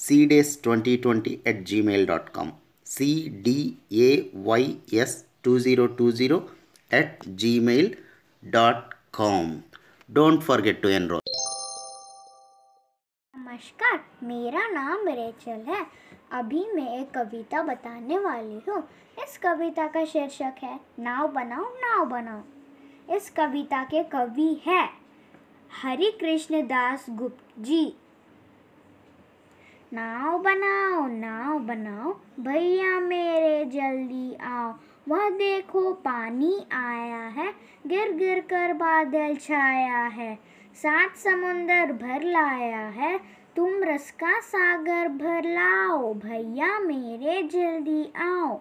cdays2020 at gmail.com cdays2020 at gmail.com don't forget to enroll. नमस्कार, मेरा नाम Rachel है। अभी मैं एक कविता बताने वाली हूँ। इस कविता का शीर्षक है, नाव बनाओ नाव बनाओ। इस कविता के कवि है हरि कृष्ण दास गुप्त जी नाव बनाओ नाव बनाओ। भैया मेरे जल्दी आओ। वह देखो, पानी आया है। गिर गिर कर बादल छाया है। सात समुंदर भर लाया है। तुम रस का सागर भर लाओ। भैया मेरे जल्दी आओ।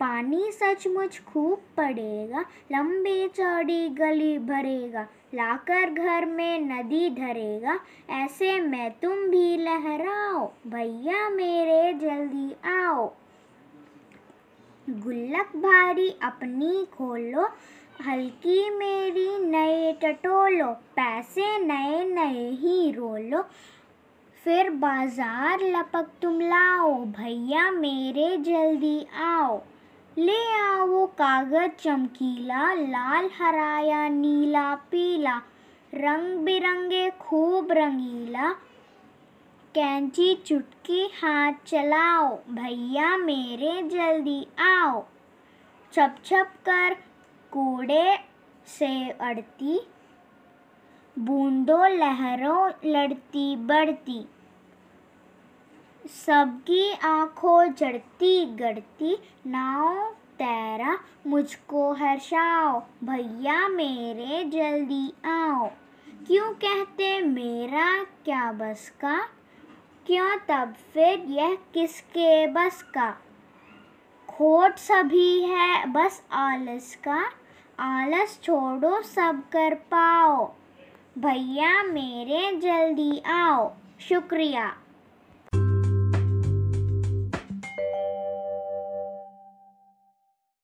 पानी सचमुच खूब पड़ेगा। लंबी चौड़ी गली भरेगा। लाकर घर में नदी धरेगा। ऐसे में तुम भी लहराओ भैया मेरे जल्दी आओ। गुल्लक भारी अपनी खोलो, हल्की मेरी नए टटोलो, पैसे नए नए ही रोलो। फिर बाज़ार लपक तुम लाओ, भैया मेरे जल्दी आओ। ले आओ कागज़, चमकीला, लाल, हराया, नीला, पीला, रंग बिरंगे, खूब रंगीला। कैंची चुटकी हाथ चलाओ, भैया मेरे जल्दी आओ। छप छप कर कूड़े से अड़ती, बूंदों लहरों लड़ती बढ़ती। सबकी आँखों चढ़ती गढ़ती नाव तैरा मुझको हर्षाओ, भैया मेरे जल्दी आओ। क्यों कहते मेरा क्या बस का? क्यों तब फिर यह किसके बस का? खोट सभी है, बस आलस का। आलस छोड़ो, सब कर पाओ। भैया मेरे जल्दी आओ। शुक्रिया।